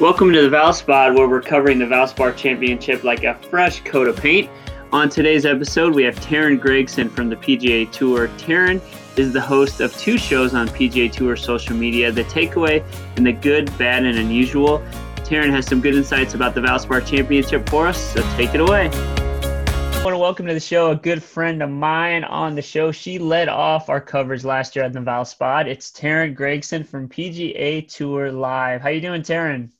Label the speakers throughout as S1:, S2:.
S1: Welcome to the Valspod, where we're covering the Valspar Championship like a fresh coat of paint. On today's episode, we have Taryn Gregson from the PGA Tour. Taryn is the host of two shows on PGA Tour social media The Takeaway and The Good, Bad, and Unusual. Taryn has some good insights about the Valspar Championship for us, so take it away. I want to welcome to the show a good friend of mine on the show. She led off our coverage last year at the Valspod. It's Taryn Gregson from PGA Tour Live. How you doing, Taryn?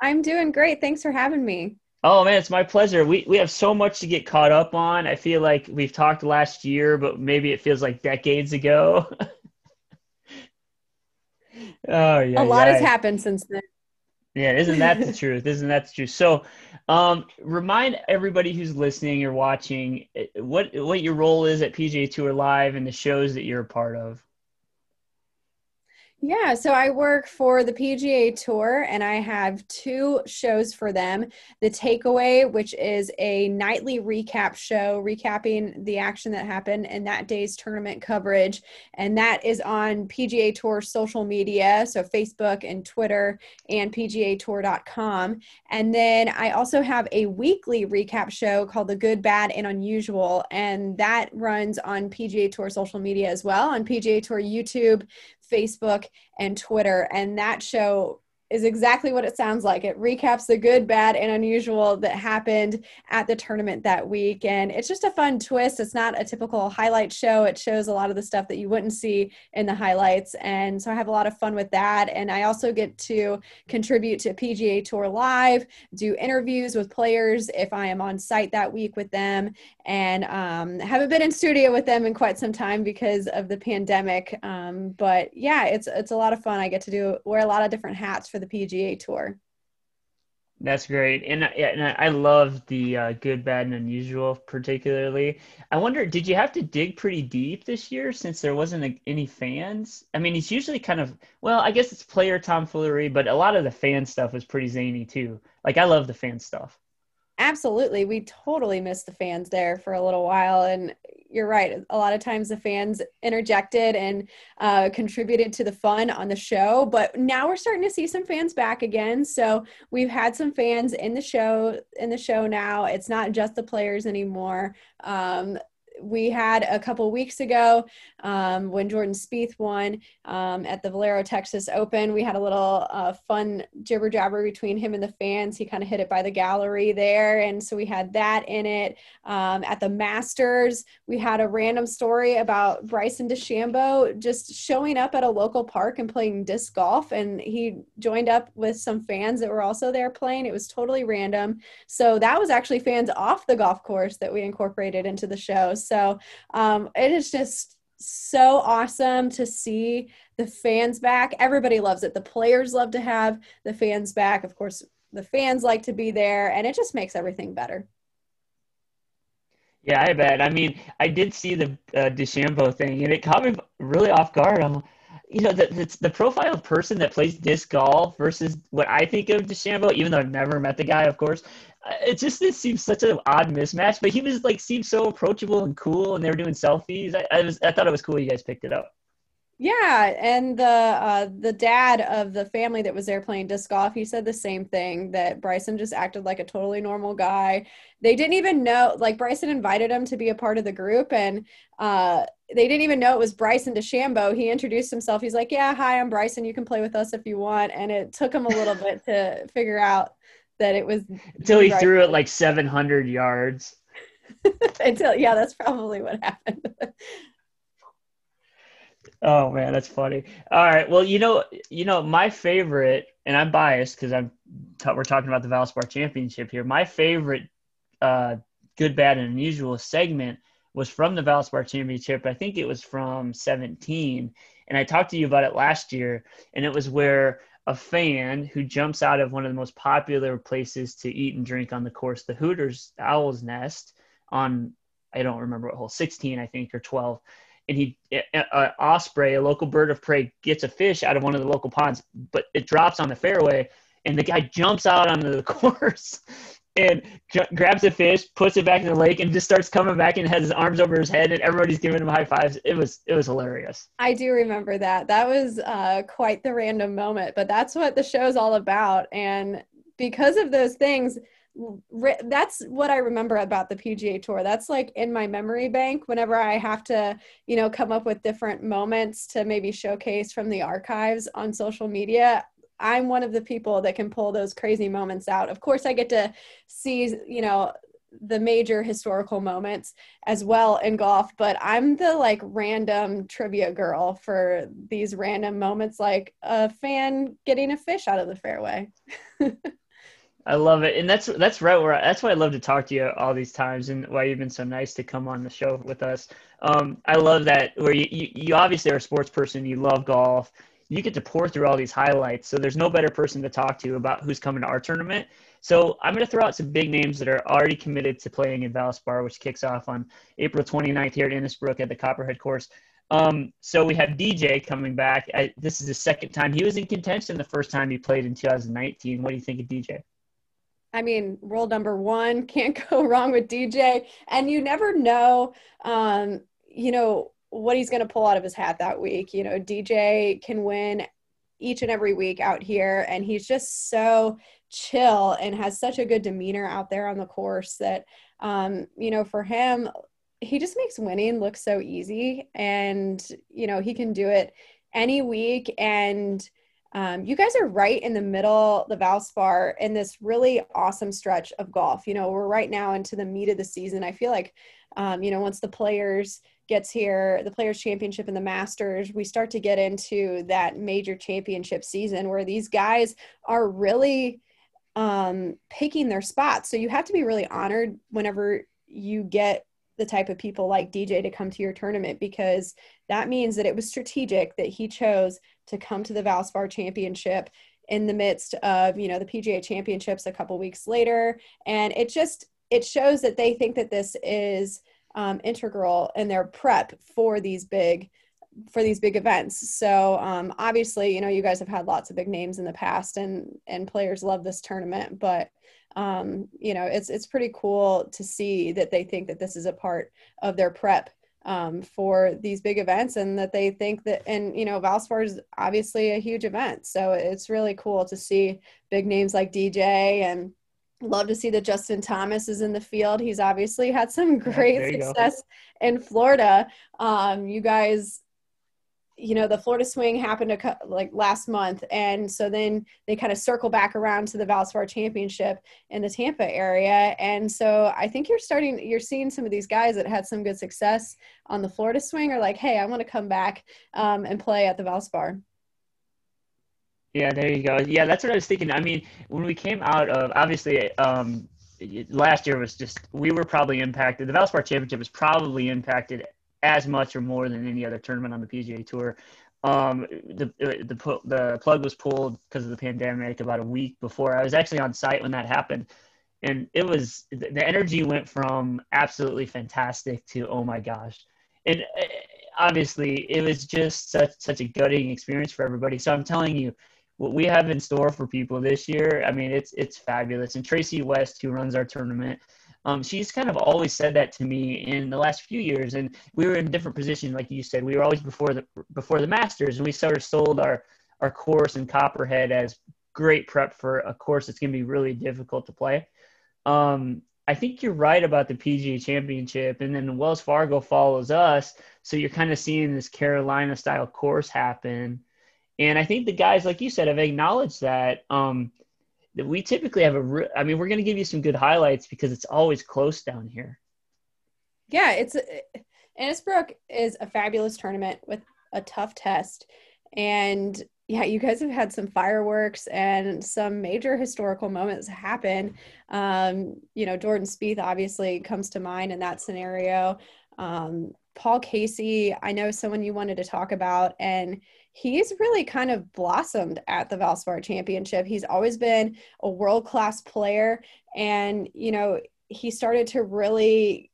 S2: I'm doing great. Thanks for having me.
S1: Oh man, it's my pleasure. We we have so much to get caught up on. I feel like we've talked last year, but maybe it feels like decades ago.
S2: oh yeah. A lot yeah. has happened since then.
S1: Yeah, isn't that the truth? Isn't that the truth? So, um, remind everybody who's listening or watching eh, what what your role is at PGA Tour Live and the shows that you're a part of.
S2: Yeah, so I work for the PGA Tour and I have two shows for them. The Takeaway, which is a nightly recap show, recapping the action that happened in that day's tournament coverage. And that is on PGA Tour social media, so Facebook and Twitter and PGATour.com. And then I also have a weekly recap show called The Good, Bad, and Unusual. And that runs on PGA Tour social media as well, on PGA Tour YouTube, Facebook, and Twitter. And that show is exactly what it sounds like. It recaps the good, bad, and unusual that happened at the tournament that week. And it's just a fun twist. It's not a typical highlight show, it shows a lot of the stuff that you wouldn't see in the highlights. And so I have a lot of fun with that. And I also get to contribute to PGA Tour Live, do interviews with players if I am on site that week with them. And um, haven't been in studio with them in quite some time because of the pandemic. Um, but yeah, it's it's a lot of fun. I get to do wear a lot of different hats for the PGA Tour.
S1: That's great, and, and I love the uh, good, bad, and unusual particularly. I wonder, did you have to dig pretty deep this year since there wasn't a, any fans? I mean, it's usually kind of well, I guess it's player tomfoolery, but a lot of the fan stuff was pretty zany too. Like I love the fan stuff.
S2: Absolutely. We totally missed the fans there for a little while. And you're right. A lot of times the fans interjected and uh, contributed to the fun on the show. But now we're starting to see some fans back again. So we've had some fans in the show in the show now. It's not just the players anymore. Um, we had a couple weeks ago um, when Jordan Spieth won um, at the Valero Texas Open. We had a little uh, fun jibber jabber between him and the fans. He kind of hit it by the gallery there, and so we had that in it. Um, at the Masters, we had a random story about Bryson DeChambeau just showing up at a local park and playing disc golf, and he joined up with some fans that were also there playing. It was totally random. So that was actually fans off the golf course that we incorporated into the show. Um, it is just so awesome to see the fans back. Everybody loves it. The players love to have the fans back. Of course, the fans like to be there, and it just makes everything better.
S1: Yeah, I bet. I mean, I did see the uh, DeChambeau thing, and it caught me really off guard. I'm, you know, the, the, the profile of person that plays disc golf versus what I think of DeChambeau, even though I've never met the guy, of course uh, it just it seems such an odd mismatch. But he was like seemed so approachable and cool, and they were doing selfies. I, I was I thought it was cool you guys picked it up.
S2: Yeah, and the uh, the dad of the family that was there playing disc golf, he said the same thing that Bryson just acted like a totally normal guy. They didn't even know, like Bryson invited him to be a part of the group, and uh, they didn't even know it was Bryson DeChambeau. He introduced himself. He's like, "Yeah, hi, I'm Bryson. You can play with us if you want." And it took him a little bit to figure out that it was
S1: until he threw it like 700 yards.
S2: until yeah, that's probably what happened.
S1: oh man, that's funny. All right, well, you know, you know, my favorite, and I'm biased because I'm t- we're talking about the Valspar Championship here. My favorite, uh, good, bad, and unusual segment was from the Valspar Championship. I think it was from 17, and I talked to you about it last year, and it was where a fan who jumps out of one of the most popular places to eat and drink on the course, the Hooters Owl's Nest, on I don't remember what hole, 16, I think, or 12. And he, uh, osprey, a local bird of prey, gets a fish out of one of the local ponds, but it drops on the fairway, and the guy jumps out onto the course and grabs a fish, puts it back in the lake, and just starts coming back and has his arms over his head, and everybody's giving him high fives. It was it was hilarious.
S2: I do remember that. That was uh, quite the random moment, but that's what the show's all about. And because of those things, that's what I remember about the PGA Tour. That's like in my memory bank whenever I have to, you know, come up with different moments to maybe showcase from the archives on social media. I'm one of the people that can pull those crazy moments out. Of course, I get to see, you know, the major historical moments as well in golf, but I'm the like random trivia girl for these random moments, like a fan getting a fish out of the fairway.
S1: I love it, and that's that's right where I, that's why I love to talk to you all these times, and why you've been so nice to come on the show with us. Um, I love that where you, you you obviously are a sports person, you love golf, you get to pour through all these highlights. So there's no better person to talk to about who's coming to our tournament. So I'm going to throw out some big names that are already committed to playing in Valspar, which kicks off on April 29th here at Innisbrook at the Copperhead course. Um, so we have DJ coming back. I, this is the second time he was in contention. The first time he played in 2019. What do you think of DJ?
S2: I mean, rule number one can't go wrong with DJ, and you never know. Um, you know what he's going to pull out of his hat that week. You know, DJ can win each and every week out here, and he's just so chill and has such a good demeanor out there on the course that, um, you know, for him, he just makes winning look so easy, and you know, he can do it any week and um, you guys are right in the middle, the Valspar, in this really awesome stretch of golf. You know, we're right now into the meat of the season. I feel like, um, you know, once the players gets here, the Players Championship and the Masters, we start to get into that major championship season where these guys are really um, picking their spots. So you have to be really honored whenever you get the type of people like DJ to come to your tournament because that means that it was strategic that he chose to come to the Valspar Championship in the midst of you know the PGA Championships a couple weeks later, and it just it shows that they think that this is um, integral in their prep for these big for these big events. So um, obviously, you know, you guys have had lots of big names in the past, and and players love this tournament. But um, you know, it's it's pretty cool to see that they think that this is a part of their prep um, for these big events and that they think that and you know valspar is obviously a huge event. So it's really cool to see big names like dj and love to see that justin thomas is in the field. He's obviously had some great success go. in florida. Um, you guys you know the Florida swing happened a, like last month and so then they kind of circle back around to the Valspar championship in the Tampa area and so I think you're starting you're seeing some of these guys that had some good success on the Florida swing are like hey I want to come back um, and play at the Valspar.
S1: Yeah there you go. Yeah that's what I was thinking. I mean when we came out of obviously um, last year was just we were probably impacted. The Valspar championship was probably impacted as much or more than any other tournament on the PGA Tour. Um, the, the the plug was pulled because of the pandemic about a week before. I was actually on site when that happened, and it was the energy went from absolutely fantastic to oh my gosh, and uh, obviously it was just such such a gutting experience for everybody. So I'm telling you, what we have in store for people this year, I mean, it's it's fabulous. And Tracy West, who runs our tournament, um, she's kind of always said that to me in the last few years, and we were in different positions, like you said. We were always before the before the Masters, and we sort of sold our our course in Copperhead as great prep for a course that's going to be really difficult to play. Um, I think you're right about the PGA Championship, and then Wells Fargo follows us, so you're kind of seeing this Carolina style course happen. And I think the guys, like you said, have acknowledged that. Um, we typically have a. I mean, we're going to give you some good highlights because it's always close down here.
S2: Yeah, it's Innisbrook is a fabulous tournament with a tough test, and yeah, you guys have had some fireworks and some major historical moments happen. Um, you know, Jordan Spieth obviously comes to mind in that scenario. Um, Paul Casey, I know someone you wanted to talk about, and he's really kind of blossomed at the Valspar Championship. He's always been a world class player, and you know he started to really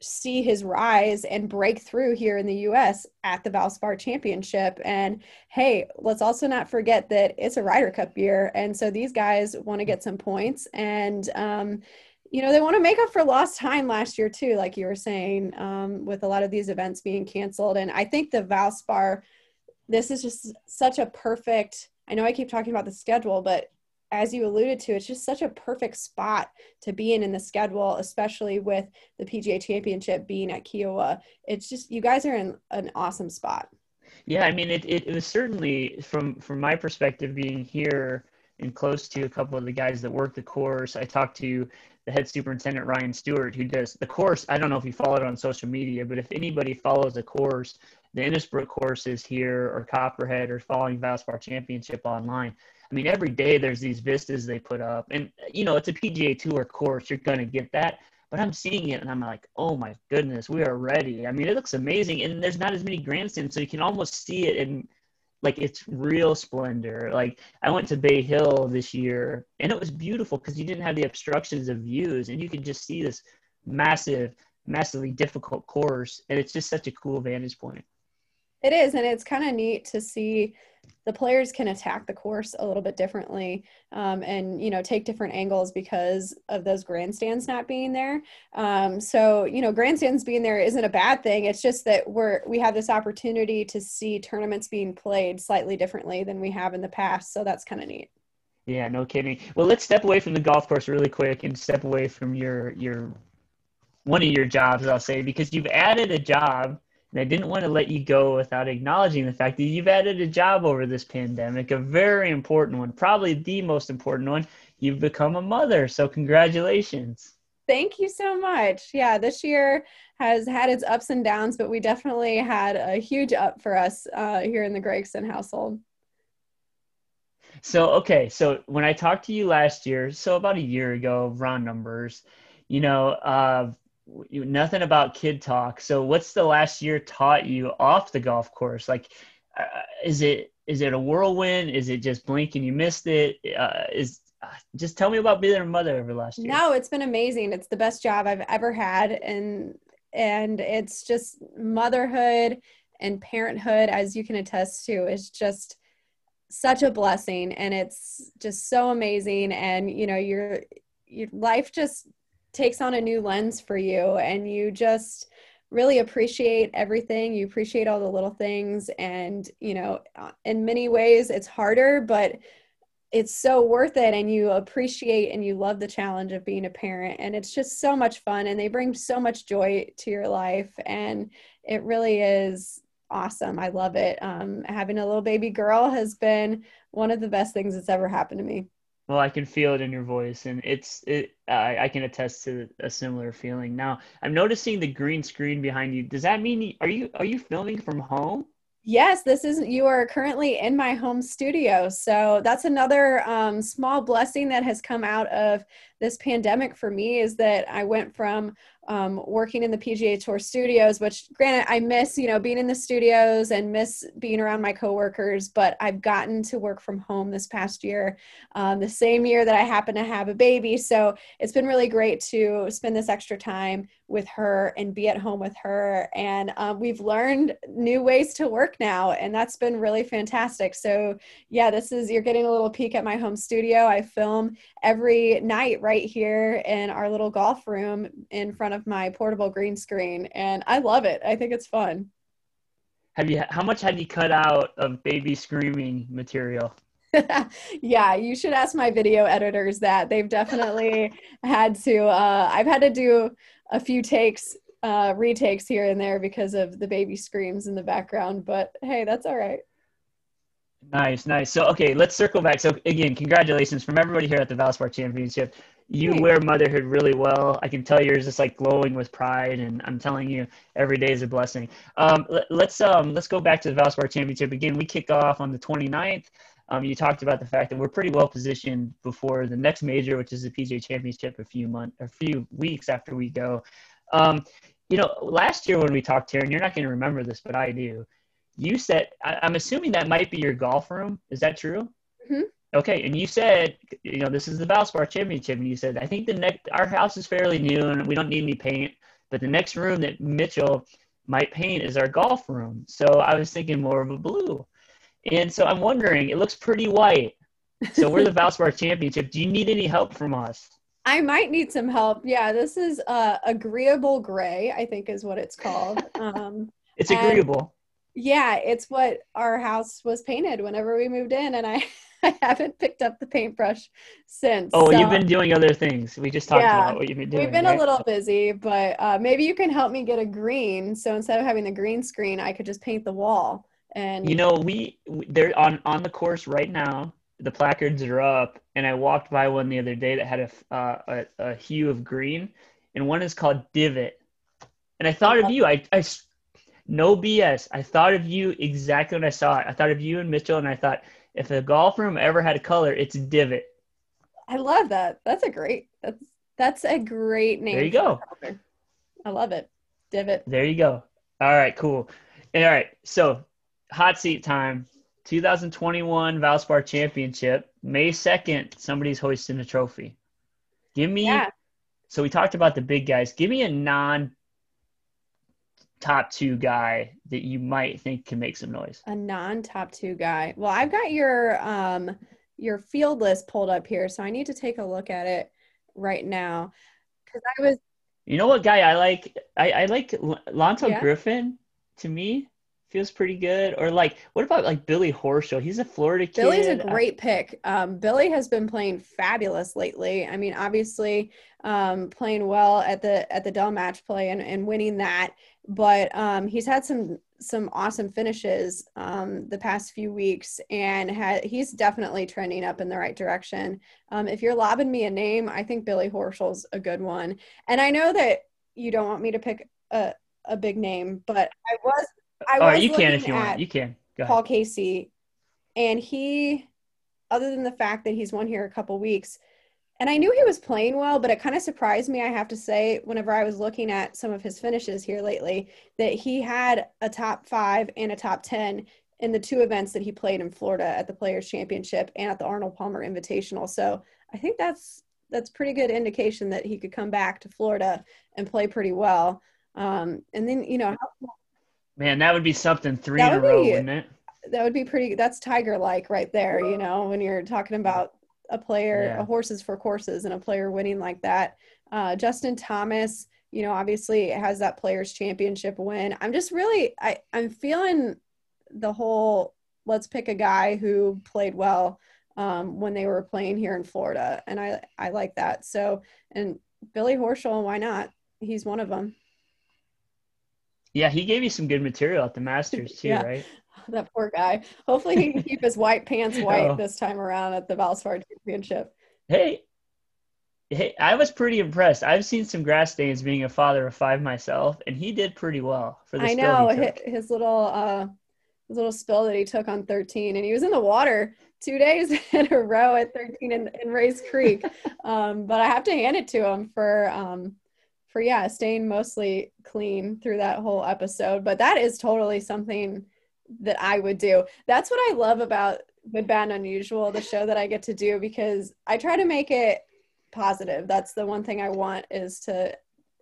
S2: see his rise and break through here in the US at the Valspar Championship. And hey, let's also not forget that it's a Ryder Cup year. And so these guys want to get some points. And, um, you know, they want to make up for lost time last year, too, like you were saying, um, with a lot of these events being canceled. And I think the Valspar, this is just such a perfect, I know I keep talking about the schedule, but as you alluded to, it's just such a perfect spot to be in in the schedule, especially with the PGA Championship being at Kiawah It's just you guys are in an awesome spot.
S1: Yeah, I mean, it, it, it was certainly from from my perspective being here and close to a couple of the guys that work the course. I talked to the head superintendent Ryan Stewart, who does the course. I don't know if you followed it on social media, but if anybody follows the course, the Innisbrook courses here or Copperhead or following Valspar Championship online, I mean, every day there's these vistas they put up, and you know, it's a PGA Tour course. You're gonna get that, but I'm seeing it and I'm like, oh my goodness, we are ready. I mean, it looks amazing, and there's not as many grandstands, so you can almost see it in like it's real splendor. Like I went to Bay Hill this year, and it was beautiful because you didn't have the obstructions of views, and you could just see this massive, massively difficult course, and it's just such a cool vantage point.
S2: It is, and it's kind of neat to see the players can attack the course a little bit differently um, and you know take different angles because of those grandstands not being there. Um, so you know grandstands being there isn't a bad thing. It's just that we're we have this opportunity to see tournaments being played slightly differently than we have in the past. So that's kind of neat.
S1: Yeah no kidding. Well let's step away from the golf course really quick and step away from your your one of your jobs i'll say because you've added a job and I didn't want to let you go without acknowledging the fact that you've added a job over this pandemic, a very important one, probably the most important one. You've become a mother. So, congratulations.
S2: Thank you so much. Yeah, this year has had its ups and downs, but we definitely had a huge up for us uh, here in the Gregson household.
S1: So, okay, so when I talked to you last year, so about a year ago, round numbers, you know, uh, nothing about kid talk. So what's the last year taught you off the golf course? Like, uh, is it is it a whirlwind? Is it just blink and you missed it? Uh, is uh, just tell me about being a mother over the last year.
S2: No, it's been amazing. It's the best job I've ever had, and and it's just motherhood and parenthood, as you can attest to, is just such a blessing, and it's just so amazing. And you know, your your life just takes on a new lens for you and you just really appreciate everything. You appreciate all the little things and you know uh, in many ways it's harder but it's so worth it and you appreciate and you love the challenge of being a parent and it's just so much fun and they bring so much joy to your life and it really is awesome. I love it. Um, having a little baby girl has been one of the best things that's ever happened to me
S1: well, I can feel it in your voice, and it's it. I, I can attest to a similar feeling. Now, I'm noticing the green screen behind you. Does that mean are you are you filming from home?
S2: Yes, this is you are currently in my home studio. So that's another um, small blessing that has come out of this pandemic for me is that I went from um, working in the PGA Tour studios, which granted I miss, you know, being in the studios and miss being around my coworkers, but I've gotten to work from home this past year, um, the same year that I happen to have a baby. So it's been really great to spend this extra time with her and be at home with her. And um, we've learned new ways to work now, and that's been really fantastic. So yeah, this is you're getting a little peek at my home studio. I film every night right here in our little golf room in front of my portable green screen and I love it. I think it's fun.
S1: Have you how much have you cut out of baby screaming material?
S2: yeah, you should ask my video editors that. They've definitely had to uh I've had to do a few takes uh retakes here and there because of the baby screams in the background, but hey, that's all right.
S1: Nice, nice. So, okay, let's circle back. So, again, congratulations from everybody here at the Valspar Championship. You wear motherhood really well. I can tell yours just like glowing with pride, and I'm telling you, every day is a blessing. Um, let, us um, let's go back to the Valspar Championship again. We kick off on the 29th. Um, you talked about the fact that we're pretty well positioned before the next major, which is the PGA Championship, a few months, a few weeks after we go. Um, you know, last year when we talked here, and you're not going to remember this, but I do you said I, am assuming that might be your golf room. Is that true? Mm-hmm. Okay, and you said you know this is the Valspar Championship, and you said I think the next our house is fairly new and we don't need any paint. But the next room that Mitchell might paint is our golf room. So I was thinking more of a blue. And so I'm wondering, it looks pretty white. So we're the Valspar Championship. Do you need any help from us?
S2: I might need some help. Yeah, this is uh, agreeable gray, I think is what it's called. Um,
S1: it's agreeable.
S2: Yeah, it's what our house was painted whenever we moved in, and I, I haven't picked up the paintbrush since.
S1: Oh, so. you've been doing other things. We just talked yeah, about what you've been doing.
S2: We've been
S1: right?
S2: a little busy, but uh, maybe you can help me get a green. So instead of having the green screen, I could just paint the wall. And
S1: you know, we they're on on the course right now. The placards are up, and I walked by one the other day that had a uh, a, a hue of green, and one is called Divot. And I thought of you. I, I no BS. I thought of you exactly when I saw it. I thought of you and Mitchell, and I thought if a golf room ever had a color, it's divot.
S2: I love that. That's a great. That's that's a great name.
S1: There you go.
S2: I love it. Divot.
S1: There you go. All right, cool. All right, so hot seat time. 2021 Valspar Championship, May 2nd. Somebody's hoisting a trophy. Give me. Yeah. So we talked about the big guys. Give me a non top two guy that you might think can make some noise?
S2: A non top two guy. Well, I've got your um your field list pulled up here, so I need to take a look at it right now. Because I was
S1: You know what guy I like? I, I like Lanto yeah. Griffin to me feels pretty good. Or like, what about like Billy Horschel? He's a Florida kid.
S2: Billy's a great pick. Um, Billy has been playing fabulous lately. I mean, obviously, um, playing well at the at the Dell match play and, and winning that. But um, he's had some some awesome finishes um, the past few weeks, and had, he's definitely trending up in the right direction. Um, if you're lobbing me a name, I think Billy Horschel's a good one. And I know that you don't want me to pick a a big name, but I was I
S1: was you can if you want. You can.
S2: Paul Casey, and he, other than the fact that he's won here a couple weeks, and I knew he was playing well, but it kind of surprised me, I have to say, whenever I was looking at some of his finishes here lately, that he had a top five and a top 10 in the two events that he played in Florida at the Players Championship and at the Arnold Palmer Invitational. So I think that's that's pretty good indication that he could come back to Florida and play pretty well. Um, and then you know,
S1: man, that would be something three in a row, be, wouldn't it?
S2: That would be pretty. That's tiger like right there. You know, when you're talking about a player, yeah. a horses for courses, and a player winning like that. Uh, Justin Thomas, you know, obviously has that players championship win. I'm just really, I, I'm feeling the whole let's pick a guy who played well um, when they were playing here in Florida, and I, I like that. So, and Billy Horschel, why not? He's one of them.
S1: Yeah, he gave you some good material at the Masters too, yeah. right?
S2: that poor guy. Hopefully, he can keep his white pants white oh. this time around at the Valspar Championship.
S1: Hey, hey, I was pretty impressed. I've seen some grass stains being a father of five myself, and he did pretty well for the. I know
S2: his little uh, his little spill that he took on 13, and he was in the water two days in a row at 13 in, in Creek. um, but I have to hand it to him for um, for yeah staying mostly clean through that whole episode. But that is totally something that I would do. That's what I love about Good Bad Unusual, the show that I get to do, because I try to make it positive. That's the one thing I want is to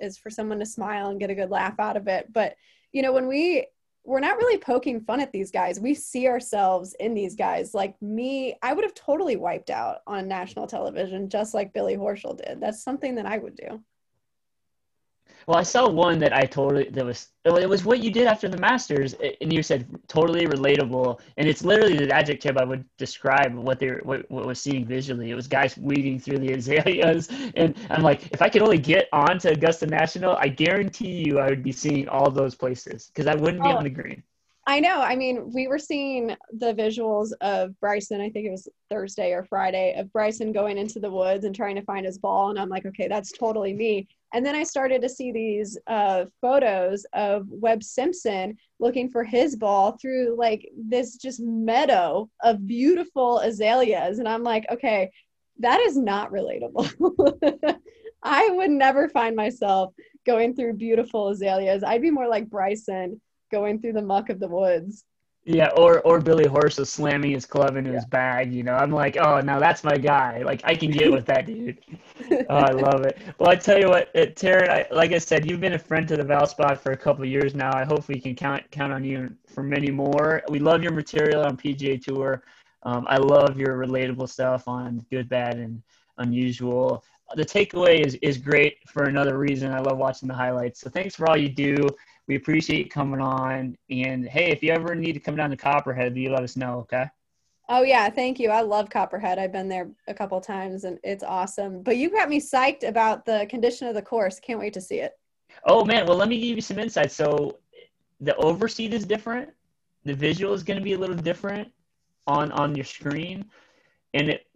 S2: is for someone to smile and get a good laugh out of it. But you know, when we we're not really poking fun at these guys. We see ourselves in these guys. Like me, I would have totally wiped out on national television just like Billy Horschel did. That's something that I would do.
S1: Well, I saw one that I totally that was it was what you did after the Masters, and you said totally relatable, and it's literally the adjective I would describe what they were, what, what was seeing visually. It was guys weeding through the azaleas, and I'm like, if I could only get onto Augusta National, I guarantee you I would be seeing all those places because I wouldn't be oh, on the green.
S2: I know. I mean, we were seeing the visuals of Bryson. I think it was Thursday or Friday of Bryson going into the woods and trying to find his ball, and I'm like, okay, that's totally me. And then I started to see these uh, photos of Webb Simpson looking for his ball through like this just meadow of beautiful azaleas. And I'm like, okay, that is not relatable. I would never find myself going through beautiful azaleas. I'd be more like Bryson going through the muck of the woods.
S1: Yeah, or or Billy Horschel slamming his club into yeah. his bag. You know, I'm like, oh, now that's my guy. Like I can get with that dude. oh, I love it. Well, I tell you what, uh, Taryn, I, like I said, you've been a friend to the Valspod for a couple years now. I hope we can count count on you for many more. We love your material on PGA Tour. Um, I love your relatable stuff on good, bad, and unusual. The takeaway is is great for another reason. I love watching the highlights. So thanks for all you do. We appreciate coming on. And hey, if you ever need to come down to Copperhead, you let us know, okay?
S2: Oh yeah, thank you. I love Copperhead. I've been there a couple times and it's awesome. But you got me psyched about the condition of the course. Can't wait to see it.
S1: Oh man, well let me give you some insight. So the overseed is different. The visual is going to be a little different on on your screen, and it,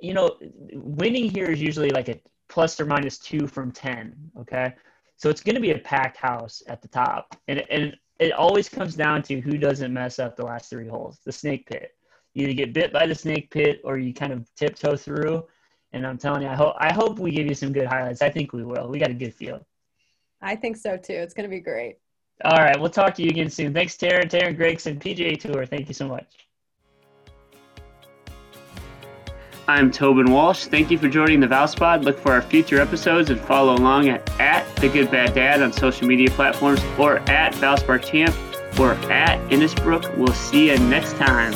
S1: you know, winning here is usually like a plus or minus two from ten. Okay, so it's going to be a packed house at the top, and and it always comes down to who doesn't mess up the last three holes. The snake pit. You either get bit by the snake pit or you kind of tiptoe through. And I'm telling you, I hope I hope we give you some good highlights. I think we will. We got a good field.
S2: I think so too. It's going to be great.
S1: All right, we'll talk to you again soon. Thanks, Taryn, Taryn Gregson, PGA Tour. Thank you so much. I'm Tobin Walsh. Thank you for joining the Valspod. Look for our future episodes and follow along at, at The Good Bad Dad on social media platforms or at Valspar Champ or at Innisbrook. We'll see you next time.